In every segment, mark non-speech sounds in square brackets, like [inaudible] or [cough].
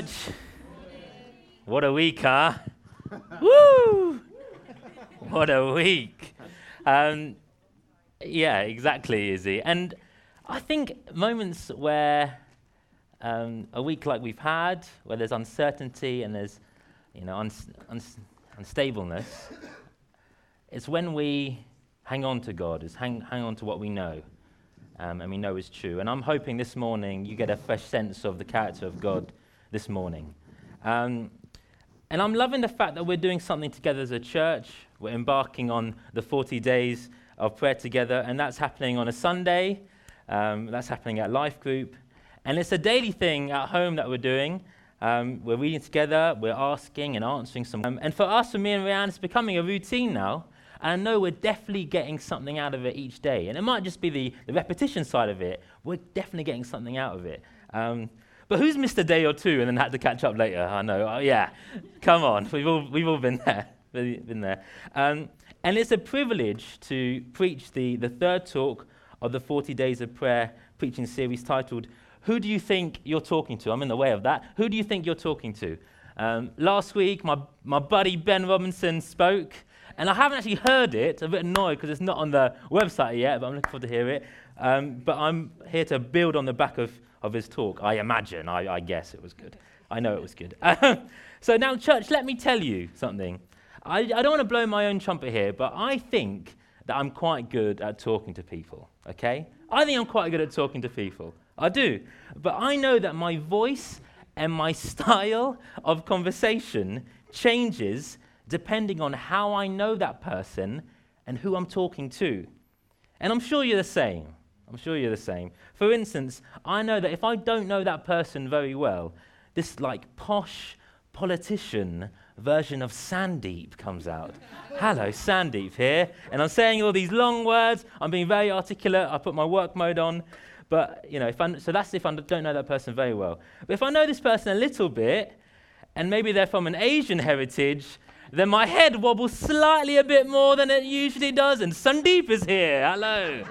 church. What a week, huh? [laughs] Woo! What a week. Um, yeah, exactly, Izzy. And I think moments where um, a week like we've had, where there's uncertainty and there's, you know, uns- uns- unstableness, it's when we hang on to God, is hang, hang on to what we know um, and we know is true. And I'm hoping this morning you get a fresh sense of the character of God this morning. Um, and I'm loving the fact that we're doing something together as a church. We're embarking on the 40 days of prayer together, and that's happening on a Sunday. Um, that's happening at Life Group. And it's a daily thing at home that we're doing. Um, we're reading together, we're asking and answering some. Um, and for us, for me and Rianne, it's becoming a routine now. And I know we're definitely getting something out of it each day. And it might just be the, the repetition side of it. We're definitely getting something out of it. Um, but who's missed a day or two and then had to catch up later? I know. Oh, yeah. Come on. We've all, we've all been there. [laughs] Been there. Um, and it's a privilege to preach the, the third talk of the 40 Days of Prayer preaching series titled, Who Do You Think You're Talking to? I'm in the way of that. Who do you think you're talking to? Um, last week, my, my buddy Ben Robinson spoke. And I haven't actually heard it. I'm a bit annoyed because it's not on the website yet, but I'm looking forward to hear it. Um, but I'm here to build on the back of, of his talk. I imagine, I, I guess it was good. I know it was good. [laughs] so now, church, let me tell you something. I, I don't want to blow my own trumpet here, but I think that I'm quite good at talking to people, okay? I think I'm quite good at talking to people. I do. But I know that my voice and my [laughs] style of conversation changes depending on how I know that person and who I'm talking to. And I'm sure you're the same. I'm sure you're the same. For instance, I know that if I don't know that person very well, this like posh politician version of Sandeep comes out. [laughs] Hello, Sandeep here. And I'm saying all these long words. I'm being very articulate. I put my work mode on. But, you know, if I, so that's if I don't know that person very well. But if I know this person a little bit, and maybe they're from an Asian heritage, then my head wobbles slightly a bit more than it usually does. And Sandeep is here. Hello.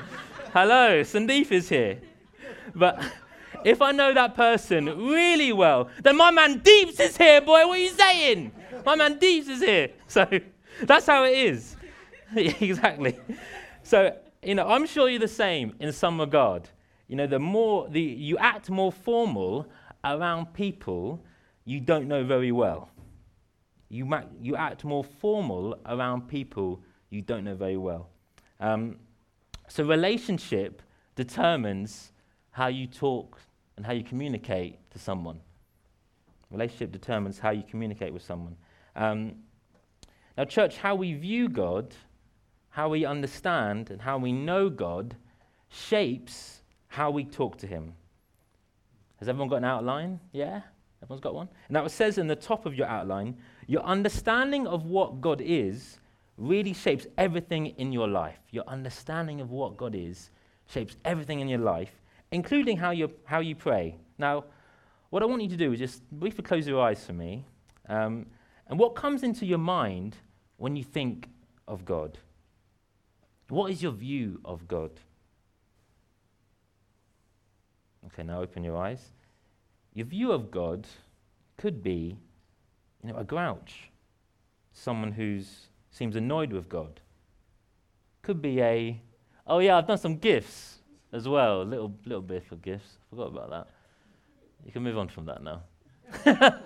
Hello, Sandeep is here. But if I know that person really well, then my man Deeps is here, boy. What are you saying? My man Deeps is here. So that's how it is. [laughs] exactly. So, you know, I'm sure you're the same in some regard. You know, the more the, you act more formal around people you don't know very well. You, ma- you act more formal around people you don't know very well. Um, so, relationship determines how you talk and how you communicate to someone. Relationship determines how you communicate with someone. Um, now, church, how we view God, how we understand, and how we know God shapes how we talk to Him. Has everyone got an outline? Yeah? Everyone's got one? And that says in the top of your outline your understanding of what God is really shapes everything in your life. Your understanding of what God is shapes everything in your life, including how you, how you pray. Now, what I want you to do is just briefly close your eyes for me. Um, and what comes into your mind when you think of God? What is your view of God? Okay, now open your eyes. Your view of God could be, you know, a grouch, someone who seems annoyed with God. Could be a, oh yeah, I've done some gifts as well, little, little bit of gifts. Forgot about that. You can move on from that now. [laughs]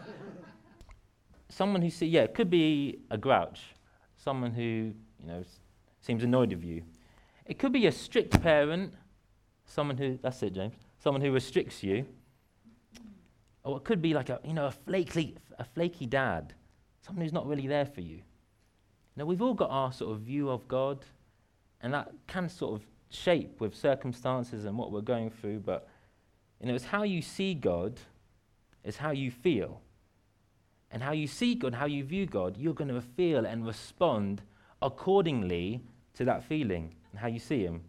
someone who, see, yeah, it could be a grouch, someone who, you know, seems annoyed with you. It could be a strict parent, someone who, that's it, James, someone who restricts you. Or it could be like a, you know, a flaky, a flaky dad, someone who's not really there for you. Now, we've all got our sort of view of God, and that can sort of shape with circumstances and what we're going through, but, you know, it's how you see God, it's how you feel. And how you see God, how you view God, you're going to feel and respond accordingly to that feeling and how you see Him.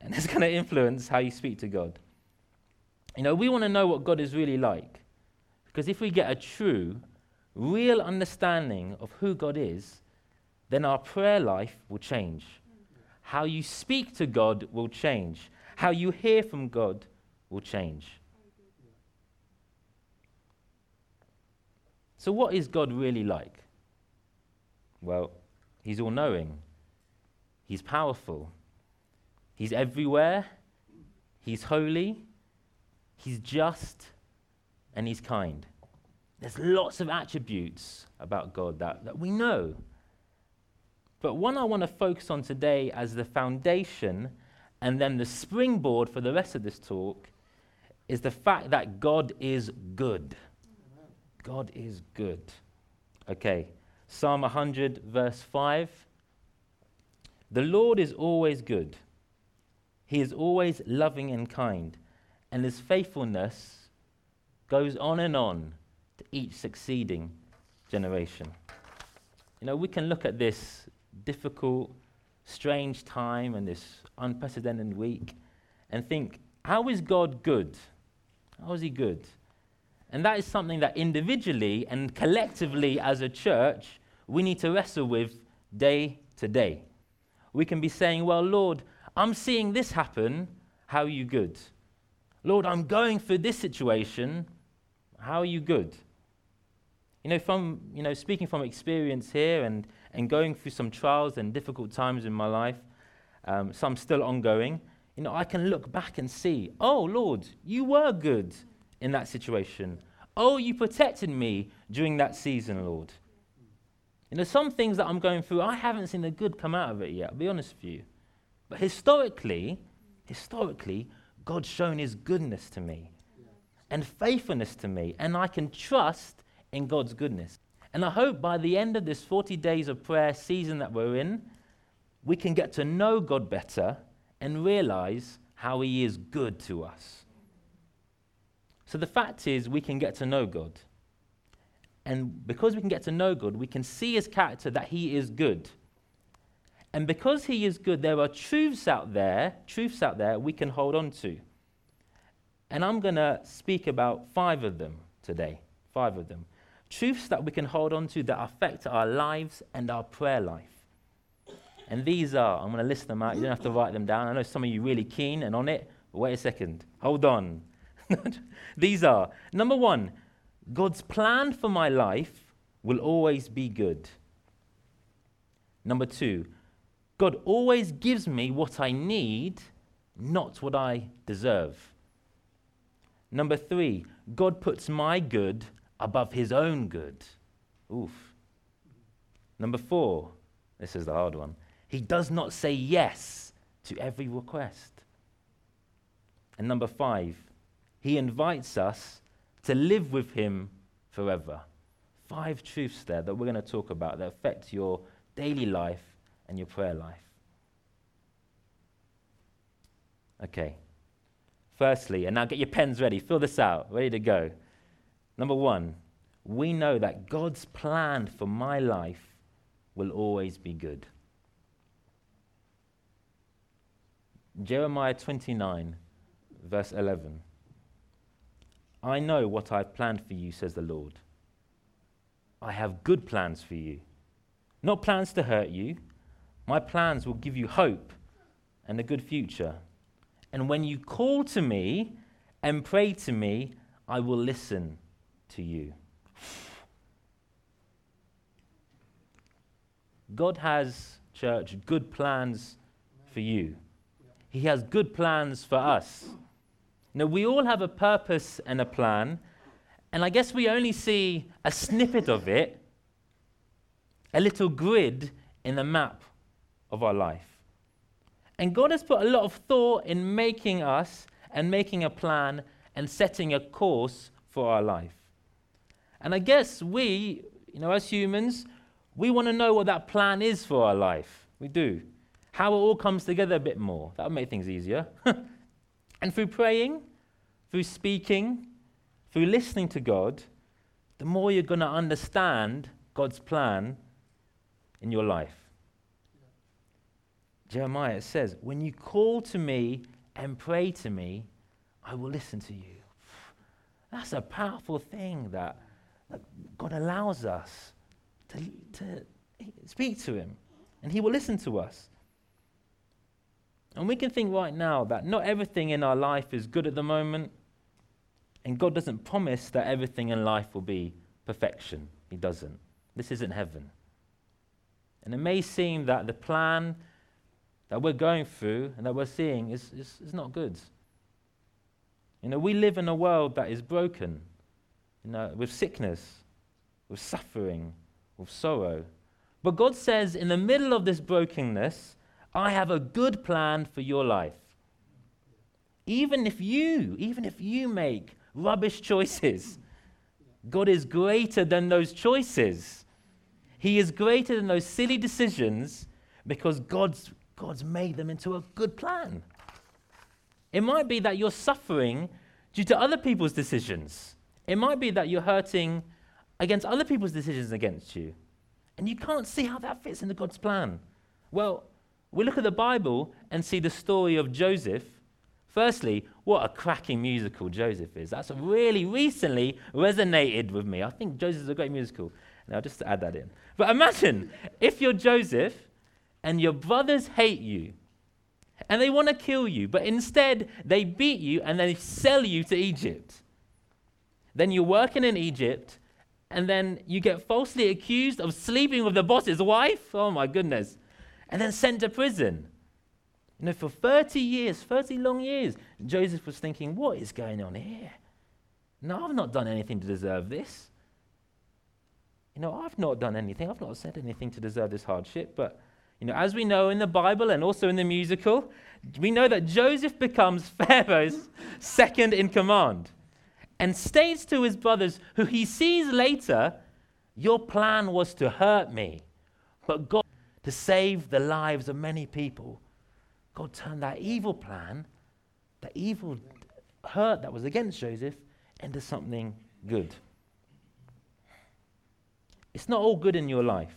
And it's going to influence how you speak to God. You know, we want to know what God is really like. Because if we get a true, real understanding of who God is, then our prayer life will change. How you speak to God will change. How you hear from God will change. So, what is God really like? Well, He's all knowing, He's powerful, He's everywhere, He's holy, He's just, and He's kind. There's lots of attributes about God that, that we know. But one I want to focus on today as the foundation and then the springboard for the rest of this talk is the fact that God is good. God is good. Okay, Psalm 100, verse 5. The Lord is always good. He is always loving and kind, and his faithfulness goes on and on to each succeeding generation. You know, we can look at this difficult, strange time and this unprecedented week and think, how is God good? How is He good? And that is something that individually and collectively as a church, we need to wrestle with day to day. We can be saying, Well, Lord, I'm seeing this happen. How are you good? Lord, I'm going through this situation. How are you good? You know, from, you know, speaking from experience here and, and going through some trials and difficult times in my life, um, some still ongoing, you know, I can look back and see, oh, Lord, you were good in that situation. Oh, you protected me during that season, Lord. You know, some things that I'm going through, I haven't seen the good come out of it yet, I'll be honest with you. But historically, historically, God's shown his goodness to me and faithfulness to me, and I can trust in God's goodness. And I hope by the end of this 40 days of prayer season that we're in, we can get to know God better and realize how He is good to us. So the fact is, we can get to know God. And because we can get to know God, we can see His character that He is good. And because He is good, there are truths out there, truths out there we can hold on to. And I'm going to speak about five of them today. Five of them. Truths that we can hold on to that affect our lives and our prayer life. And these are, I'm going to list them out. You don't have to write them down. I know some of you really keen and on it, wait a second. Hold on. [laughs] these are number one, God's plan for my life will always be good. Number two, God always gives me what I need, not what I deserve. Number three, God puts my good above his own good. Oof. Number four, this is the hard one. He does not say yes to every request. And number five, he invites us to live with him forever. Five truths there that we're going to talk about that affect your daily life and your prayer life. Okay. Firstly, and now get your pens ready, fill this out, ready to go. Number one, we know that God's plan for my life will always be good. Jeremiah 29, verse 11. I know what I've planned for you, says the Lord. I have good plans for you, not plans to hurt you. My plans will give you hope and a good future. And when you call to me and pray to me, I will listen to you. God has, church, good plans for you. He has good plans for us. Now, we all have a purpose and a plan, and I guess we only see a snippet of it, a little grid in the map of our life. And God has put a lot of thought in making us and making a plan and setting a course for our life. And I guess we, you know, as humans, we want to know what that plan is for our life. We do how it all comes together a bit more. That would make things easier. [laughs] and through praying, through speaking, through listening to God, the more you're going to understand God's plan in your life. Jeremiah, says, When you call to me and pray to me, I will listen to you. [sighs] That's a powerful thing that, that God allows us to, to speak to Him, and He will listen to us. And we can think right now that not everything in our life is good at the moment, and God doesn't promise that everything in life will be perfection. He doesn't. This isn't heaven. And it may seem that the plan that we're going through and that we're seeing is, is, is not good. You know, we live in a world that is broken, you know, with sickness, with suffering, with sorrow. But God says, in the middle of this brokenness, I have a good plan for your life. Even if you, even if you make rubbish choices, God is greater than those choices. He is greater than those silly decisions because God's, God's made them into a good plan. It might be that you're suffering due to other people's decisions. It might be that you're hurting against other people's decisions against you. And you can't see how that fits into God's plan. Well, we look at the Bible and see the story of Joseph. Firstly, what a cracking musical Joseph is. That's really recently resonated with me. I think Joseph is a great musical. Now, just to add that in. But imagine if you're Joseph and your brothers hate you and they want to kill you, but instead they beat you and they sell you to Egypt. Then you're working in Egypt and then you get falsely accused of sleeping with the boss's wife. Oh my goodness. And then sent to prison. You know, for 30 years, 30 long years, Joseph was thinking, what is going on here? No, I've not done anything to deserve this. You know, I've not done anything. I've not said anything to deserve this hardship. But, you know, as we know in the Bible and also in the musical, we know that Joseph becomes [laughs] Pharaoh's second in command and states to his brothers, who he sees later, Your plan was to hurt me, but God, to save the lives of many people. God turned that evil plan, that evil hurt that was against Joseph, into something good. It's not all good in your life.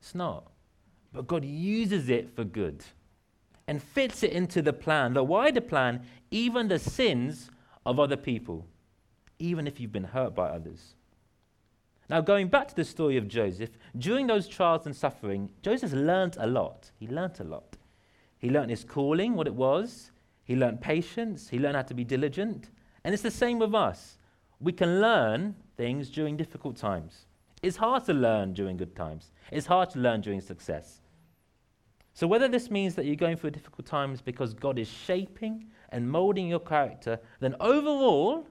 It's not. But God uses it for good and fits it into the plan, the wider plan, even the sins of other people, even if you've been hurt by others. Now, going back to the story of Joseph, during those trials and suffering, Joseph learned a lot. He learned a lot. He learned his calling, what it was. He learned patience. He learned how to be diligent. And it's the same with us. We can learn things during difficult times. It's hard to learn during good times, it's hard to learn during success. So, whether this means that you're going through difficult times because God is shaping and molding your character, then overall,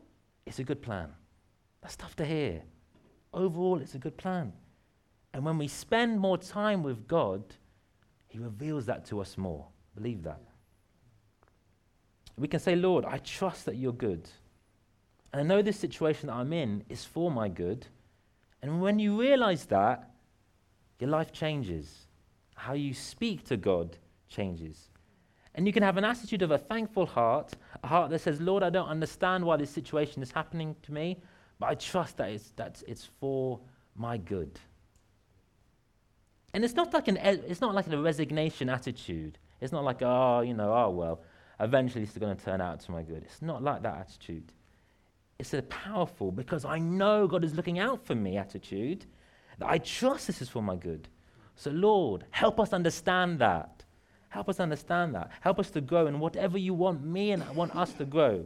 it's a good plan. That's tough to hear. Overall, it's a good plan. And when we spend more time with God, He reveals that to us more. Believe that. We can say, Lord, I trust that you're good. And I know this situation that I'm in is for my good. And when you realize that, your life changes. How you speak to God changes. And you can have an attitude of a thankful heart, a heart that says, Lord, I don't understand why this situation is happening to me, but I trust that it's, that it's for my good. And it's not like an it's not like a resignation attitude. It's not like, oh, you know, oh well, eventually it's going to turn out to my good. It's not like that attitude. It's a powerful because I know God is looking out for me attitude. That I trust this is for my good. So Lord, help us understand that. Help us understand that. Help us to grow in whatever you want me and want us to grow.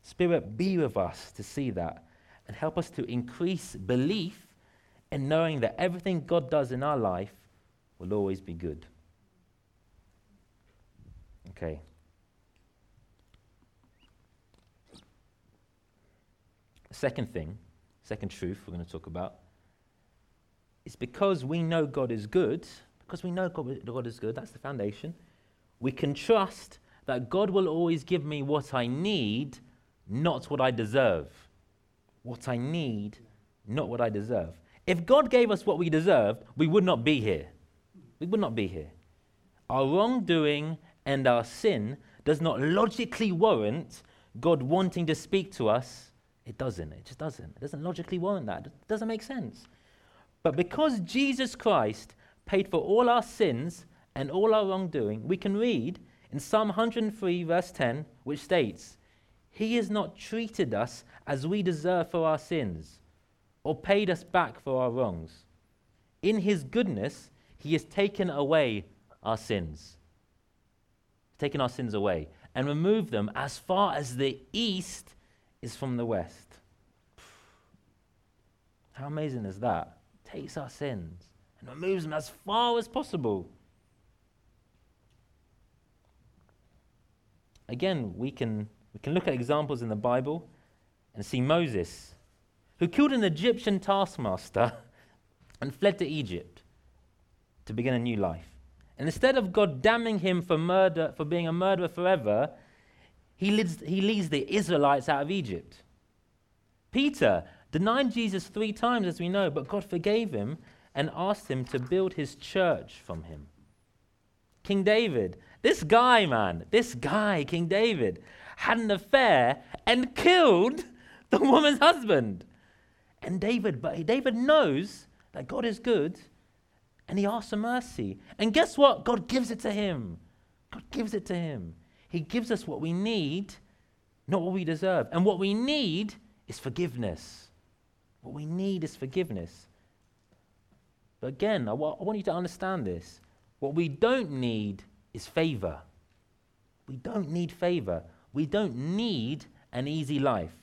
Spirit, be with us to see that and help us to increase belief in knowing that everything God does in our life will always be good. Okay. Second thing, second truth we're going to talk about is because we know God is good, because we know God, God is good, that's the foundation, we can trust that God will always give me what I need, not what I deserve. What I need, not what I deserve. If God gave us what we deserved, we would not be here. We would not be here. Our wrongdoing and our sin does not logically warrant God wanting to speak to us. It doesn't. It just doesn't. It doesn't logically warrant that. It doesn't make sense. But because Jesus Christ paid for all our sins and all our wrongdoing, we can read in Psalm 103, verse 10, which states, He has not treated us as we deserve for our sins, or paid us back for our wrongs. In His goodness, He has taken away our sins, taken our sins away, and removed them as far as the east is from the west. How amazing is that? Takes our sins and removes them as far as possible. Again, we can, we can look at examples in the Bible and see Moses, who killed an Egyptian taskmaster [laughs] and fled to Egypt to begin a new life. And instead of God damning him for murder, for being a murderer forever, he leads, he leads the Israelites out of Egypt. Peter denied Jesus three times, as we know, but God forgave him and asked him to build his church from him. King David this guy, man, this guy, King David, had an affair and killed [laughs] the woman's husband. And David, but David knows that God is good and he asks for mercy. And guess what? God gives it to him. God gives it to him. He gives us what we need, not what we deserve. And what we need is forgiveness. What we need is forgiveness. But again, I, I want you to understand this. What we don't need is favor. We don't need favor. We don't need an easy life.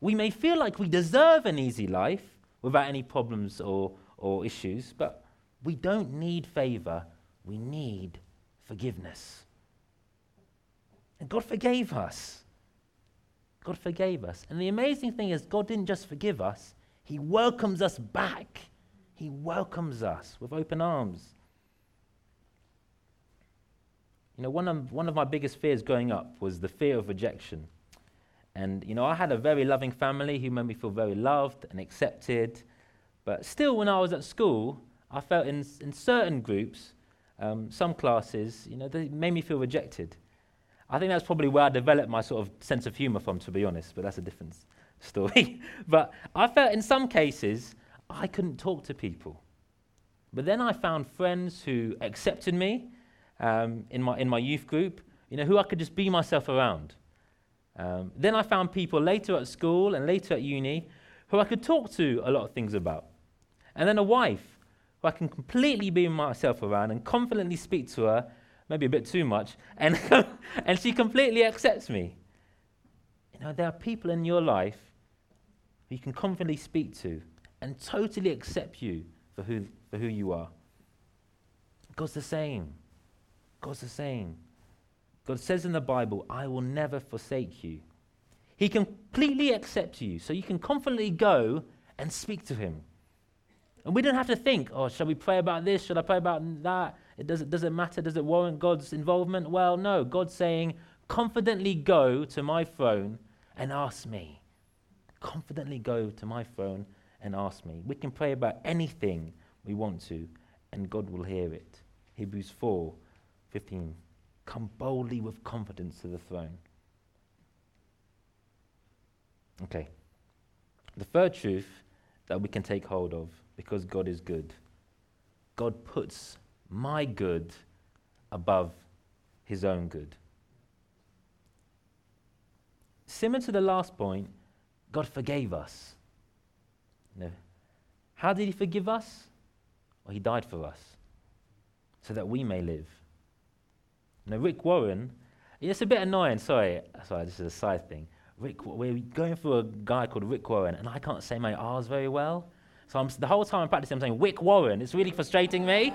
We may feel like we deserve an easy life without any problems or, or issues, but we don't need favor. We need forgiveness. And God forgave us. God forgave us. And the amazing thing is, God didn't just forgive us, He welcomes us back. He welcomes us with open arms. You know, one of, one of my biggest fears growing up was the fear of rejection. And, you know, I had a very loving family who made me feel very loved and accepted. But still, when I was at school, I felt in, in certain groups, um, some classes, you know, they made me feel rejected. I think that's probably where I developed my sort of sense of humor from, to be honest, but that's a different story. [laughs] but I felt in some cases I couldn't talk to people. But then I found friends who accepted me um, in, my, in my youth group, you know, who I could just be myself around. Um, then I found people later at school and later at uni who I could talk to a lot of things about. And then a wife who I can completely be myself around and confidently speak to her, maybe a bit too much, and, [laughs] and she completely accepts me. You know, there are people in your life who you can confidently speak to and totally accept you for who, for who you are. God's the same. God's the same. God says in the Bible, I will never forsake you. He completely accepts you, so you can confidently go and speak to Him. And we don't have to think, oh, shall we pray about this? Should I pray about that? It does, it, does it matter? Does it warrant God's involvement? Well, no. God's saying, confidently go to my throne and ask me. Confidently go to my throne and ask me. We can pray about anything we want to, and God will hear it. Hebrews 4 15. Come boldly with confidence to the throne. Okay. The third truth that we can take hold of, because God is good, God puts my good above his own good. Similar to the last point, God forgave us. Know, how did he forgive us? Well, he died for us so that we may live. Now, Rick Warren, it's a bit annoying, sorry, sorry, this is a side thing. Rick, we're going through a guy called Rick Warren, and I can't say my R's very well. So I'm, the whole time I'm practicing, I'm saying Rick Warren. It's really frustrating me.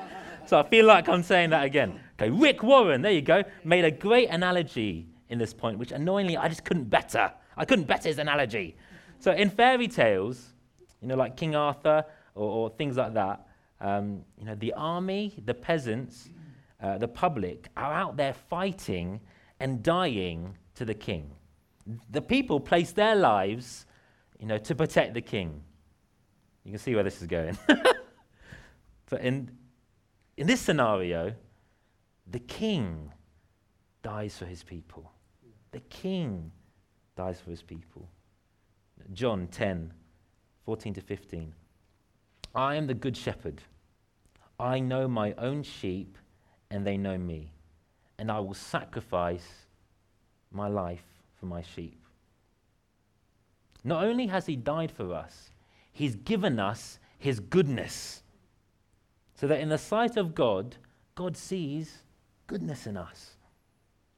So I feel like I'm saying that again. Okay, Rick Warren, there you go, made a great analogy in this point, which annoyingly I just couldn't better. I couldn't better his analogy. So in fairy tales, you know, like King Arthur or, or things like that, um, you know, the army, the peasants, uh, the public are out there fighting and dying to the king. The people place their lives, you know, to protect the king. You can see where this is going. [laughs] but in, in this scenario, the king dies for his people. The king dies for his people. John 10, 14 to 15. I am the good shepherd. I know my own sheep and they know me, and I will sacrifice my life for my sheep. Not only has he died for us, he's given us his goodness. So that in the sight of God, God sees goodness in us.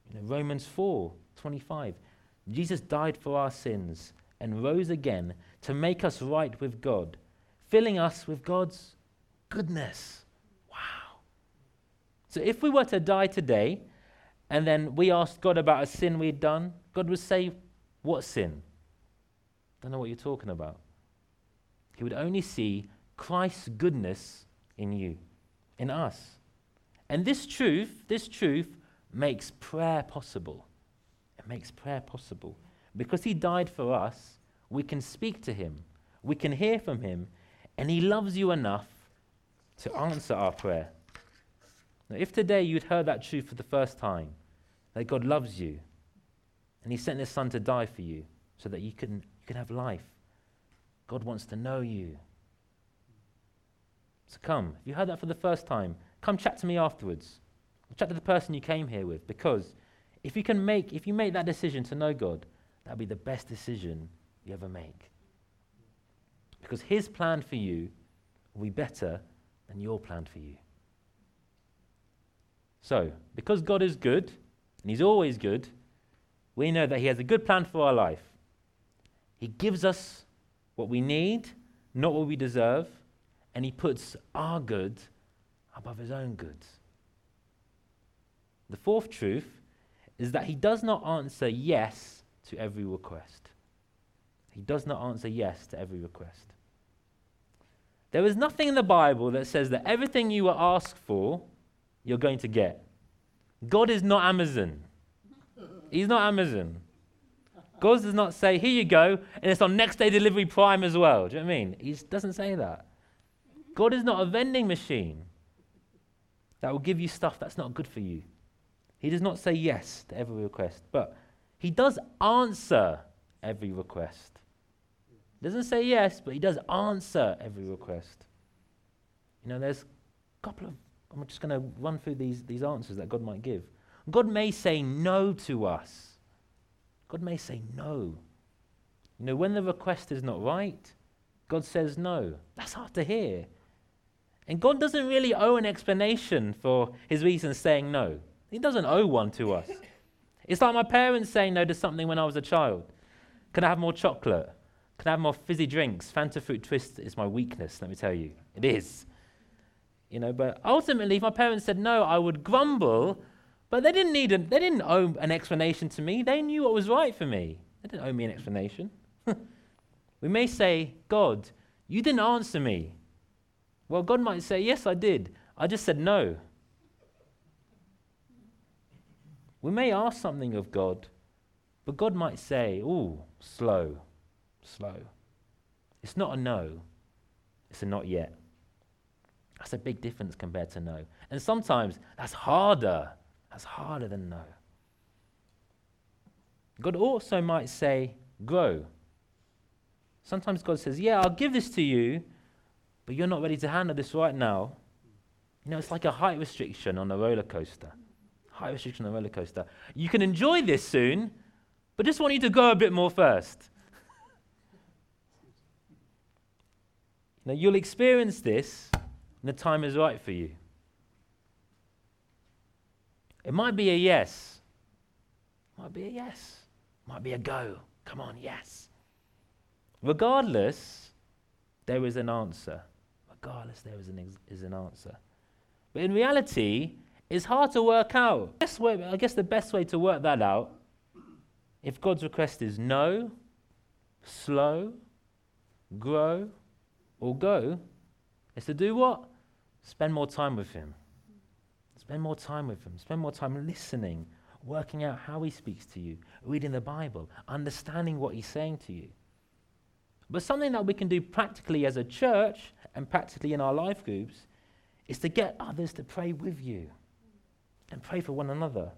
You know, Romans 4 25. Jesus died for our sins and rose again to make us right with God, filling us with God's goodness. Wow. So if we were to die today and then we asked God about a sin we'd done, God would say, What sin? Don't know what you're talking about. He would only see Christ's goodness in you, in us. And this truth, this truth makes prayer possible. It makes prayer possible. Because he died for us, we can speak to him, we can hear from him, and he loves you enough to answer our prayer. Now, if today you'd heard that truth for the first time, that God loves you, and he sent his son to die for you so that you can, you can have life, God wants to know you. So come, if you heard that for the first time, come chat to me afterwards. Chat to the person you came here with, because if you can make, if you make that decision to know God, that'll be the best decision you ever make. Because His plan for you will be better than your plan for you. So, because God is good, and He's always good, we know that He has a good plan for our life. He gives us what we need, not what we deserve, and He puts our good above His own good. The fourth truth is that He does not answer yes to every request. He does not answer yes to every request. There is nothing in the Bible that says that everything you were asked for, you're going to get. God is not Amazon. He's not Amazon. God does not say, here you go, and it's on next day delivery prime as well. Do you know what I mean? He doesn't say that. God is not a vending machine that will give you stuff that's not good for you. He does not say yes to every request, but he does answer every request. He doesn't say yes, but he does answer every request. You know, there's a couple of, I'm just going to run through these, these answers that God might give. God may say no to us. God may say no. You know, when the request is not right, God says no. That's hard to hear. And God doesn't really owe an explanation for his reasons saying no. He doesn't owe one to us. It's like my parents saying no to something when I was a child. Can I have more chocolate? Can I have more fizzy drinks? Fanta fruit twist is my weakness, let me tell you. It is. You know, but ultimately, if my parents said no, I would grumble, but they didn't need a, they didn't owe an explanation to me. They knew what was right for me. They didn't owe me an explanation. [laughs] we may say, God, you didn't answer me. Well, God might say, Yes, I did. I just said no. We may ask something of God, but God might say, Oh, slow, slow. It's not a no, it's a not yet. That's a big difference compared to no. And sometimes that's harder. That's harder than no. God also might say, Grow. Sometimes God says, Yeah, I'll give this to you, but you're not ready to handle this right now. You know, it's like a height restriction on a roller coaster height restriction on roller coaster. You can enjoy this soon, but just want you to go a bit more first. now, you'll experience this when the time is right for you. It might be a yes. Might be a yes. Might be a go. Come on, yes. Regardless, there is an answer. Regardless, there is an, ex- is an answer. But in reality, it's hard to work out. Way, I guess the best way to work that out, if God's request is no, slow, grow, or go, is to do what? Spend more time with Him. Spend more time with Him. Spend more time listening, working out how He speaks to you, reading the Bible, understanding what He's saying to you. But something that we can do practically as a church and practically in our life groups is to get others to pray with you and pray for one another.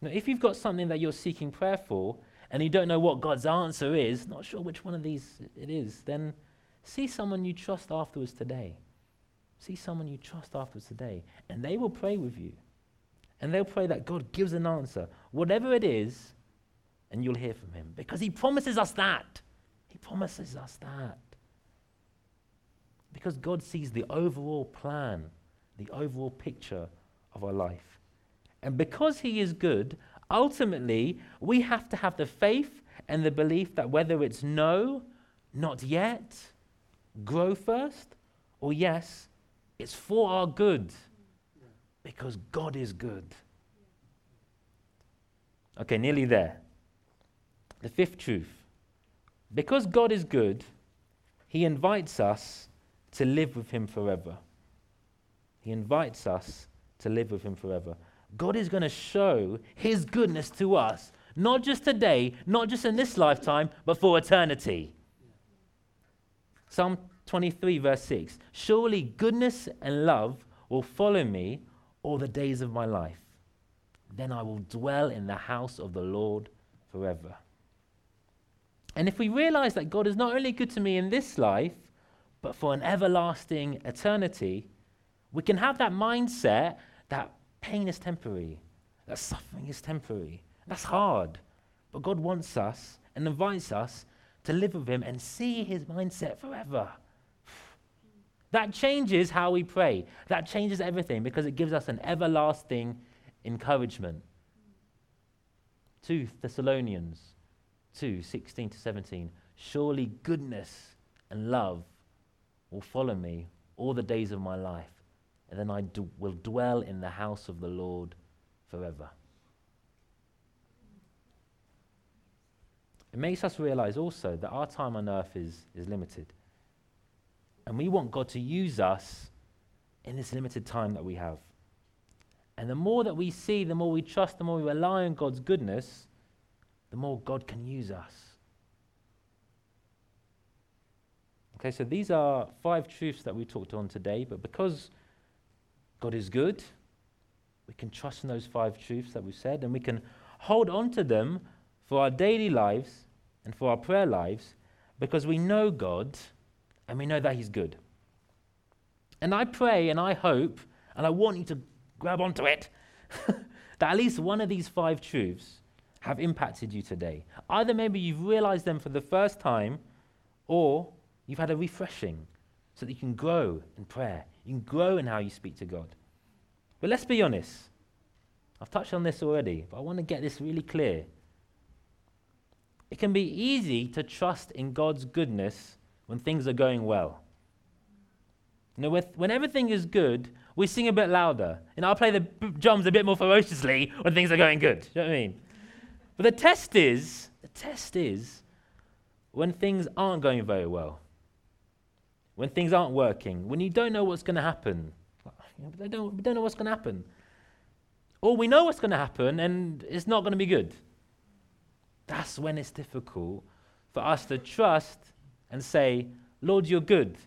Now, if you've got something that you're seeking prayer for and you don't know what God's answer is, not sure which one of these it is, then see someone you trust afterwards today. See someone you trust afterwards today, and they will pray with you. And they'll pray that God gives an answer, whatever it is, and you'll hear from Him. Because He promises us that. He promises us that. Because God sees the overall plan, the overall picture of our life. And because He is good, ultimately, we have to have the faith and the belief that whether it's no, not yet, grow first, or yes, it's for our good. Because God is good. Okay, nearly there. The fifth truth. Because God is good, He invites us to live with Him forever. He invites us to live with Him forever. God is going to show His goodness to us, not just today, not just in this lifetime, but for eternity. Psalm 23, verse 6 Surely goodness and love will follow me all the days of my life. Then I will dwell in the house of the Lord forever. And if we realize that God is not only good to me in this life, but for an everlasting eternity, we can have that mindset that pain is temporary, that suffering is temporary. That's hard. But God wants us and invites us to live with Him and see His mindset forever. That changes how we pray. That changes everything because it gives us an everlasting encouragement. 2 Thessalonians 2 16 to 17. Surely goodness and love will follow me all the days of my life and then I d- will dwell in the house of the Lord forever. It makes us realize also that our time on earth is, is limited. And we want God to use us in this limited time that we have. And the more that we see, the more we trust, the more we rely on God's goodness, the more God can use us. Okay, so these are five truths that we talked on today, but because God is good. We can trust in those five truths that we've said, and we can hold on to them for our daily lives and for our prayer lives because we know God and we know that He's good. And I pray and I hope, and I want you to grab onto it, [laughs] that at least one of these five truths have impacted you today. Either maybe you've realized them for the first time, or you've had a refreshing so that you can grow in prayer. You can grow in how you speak to God. But let's be honest. I've touched on this already, but I want to get this really clear. It can be easy to trust in God's goodness when things are going well. You know, when everything is good, we sing a bit louder. And I'll play the drums a bit more ferociously when things are going good. Do you know what I mean? But the test is, the test is when things aren't going very well when things aren't working, when you don't know what's going to happen. We don't, we don't know what's going to happen. Or we know what's going to happen and it's not going to be good. That's when it's difficult for us to trust and say, Lord, you're good.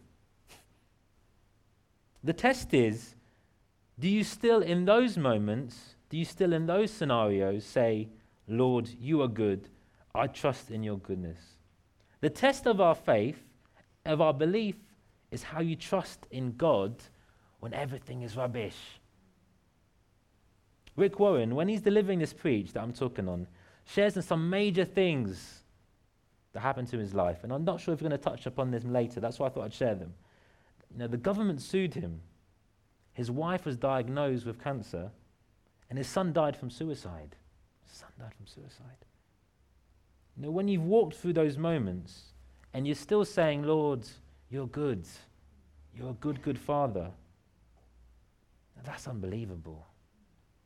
The test is do you still, in those moments, do you still, in those scenarios, say, Lord, you are good. I trust in your goodness? The test of our faith, of our belief, is how you trust in God when everything is rubbish. Rick Warren, when he's delivering this preach that I'm talking on, shares some major things that happened to his life. And I'm not sure if we're going to touch upon this later. That's why I thought I'd share them. You know, the government sued him. His wife was diagnosed with cancer, and his son died from suicide. His son died from suicide. You know, when you've walked through those moments and you're still saying, Lord, you're good. You're a good, good father. Now, that's unbelievable.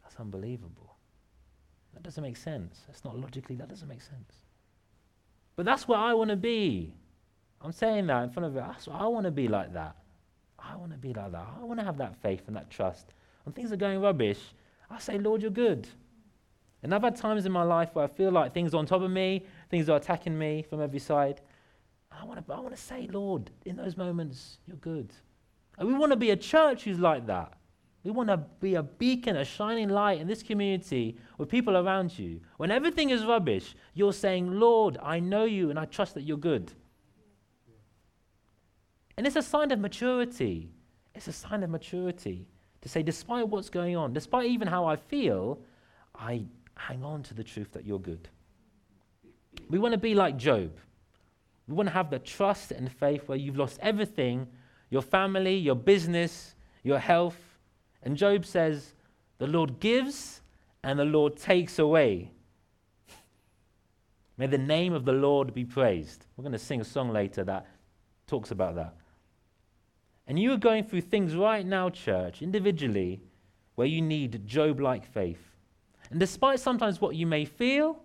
That's unbelievable. That doesn't make sense. That's not logically, that doesn't make sense. But that's what I want to be. I'm saying that in front of it. That's what I want to be like that. I want to be like that. I want to have that faith and that trust. When things are going rubbish, I say, Lord, you're good. And I've had times in my life where I feel like things are on top of me, things are attacking me from every side. I want to I want to say, Lord, in those moments, you're good. And we want to be a church who's like that. We want to be a beacon, a shining light in this community with people around you. When everything is rubbish, you're saying, Lord, I know you and I trust that you're good. And it's a sign of maturity. It's a sign of maturity To say, despite what's going on, despite even how I feel, I hang on to the truth that you're good. We want to be like Job. We want to have the trust and faith where you've lost everything your family, your business, your health. And Job says, The Lord gives and the Lord takes away. May the name of the Lord be praised. We're going to sing a song later that talks about that. And you are going through things right now, church, individually, where you need Job like faith. And despite sometimes what you may feel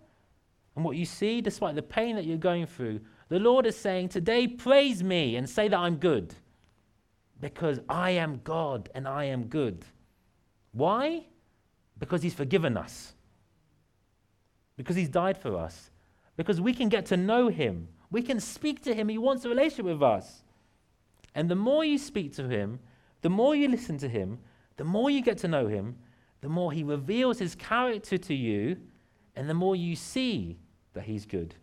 and what you see, despite the pain that you're going through, the Lord is saying, Today, praise me and say that I'm good. Because I am God and I am good. Why? Because He's forgiven us. Because He's died for us. Because we can get to know Him. We can speak to Him. He wants a relationship with us. And the more you speak to Him, the more you listen to Him, the more you get to know Him, the more He reveals His character to you, and the more you see that He's good.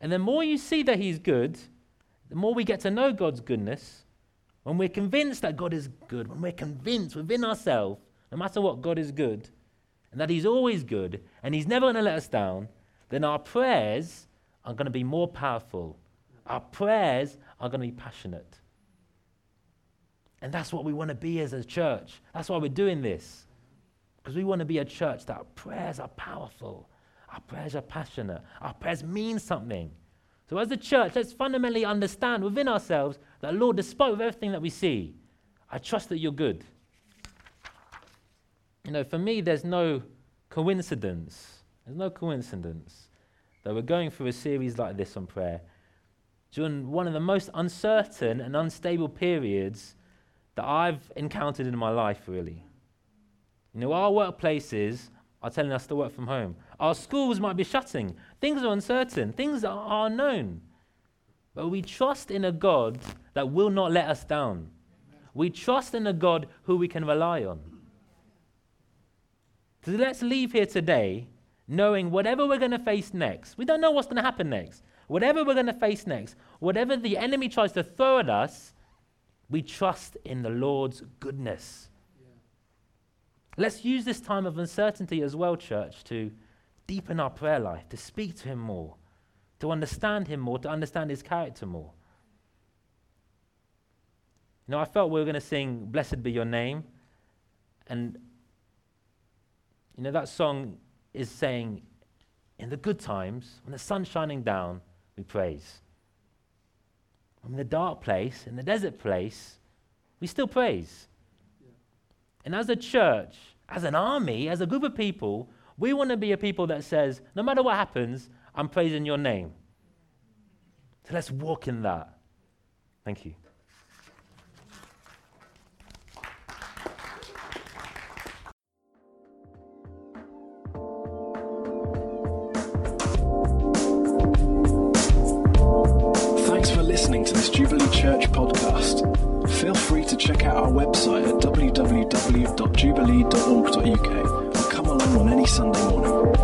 And the more you see that He's good, the more we get to know God's goodness. When we're convinced that God is good, when we're convinced within ourselves, no matter what, God is good, and that He's always good, and He's never going to let us down, then our prayers are going to be more powerful. Our prayers are going to be passionate. And that's what we want to be as a church. That's why we're doing this. Because we want to be a church that prayers are powerful, our prayers are passionate. Our prayers mean something. So, as a church, let's fundamentally understand within ourselves that, Lord, despite of everything that we see, I trust that you're good. You know, for me, there's no coincidence. There's no coincidence that we're going through a series like this on prayer during one of the most uncertain and unstable periods that I've encountered in my life, really. You know, our workplaces are telling us to work from home. Our schools might be shutting. Things are uncertain. Things are unknown. But we trust in a God that will not let us down. We trust in a God who we can rely on. So let's leave here today knowing whatever we're going to face next. We don't know what's going to happen next. Whatever we're going to face next, whatever the enemy tries to throw at us, we trust in the Lord's goodness. Let's use this time of uncertainty as well, church, to deepen our prayer life, to speak to Him more, to understand Him more, to understand His character more. You know, I felt we were going to sing Blessed Be Your Name. And, you know, that song is saying, in the good times, when the sun's shining down, we praise. In the dark place, in the desert place, we still praise. And as a church, as an army, as a group of people, we want to be a people that says, no matter what happens, I'm praising your name. So let's walk in that. Thank you. Thanks for listening to this Jubilee Church podcast. Feel free to check out our website at www.jubilee.org.uk and come along on any Sunday morning.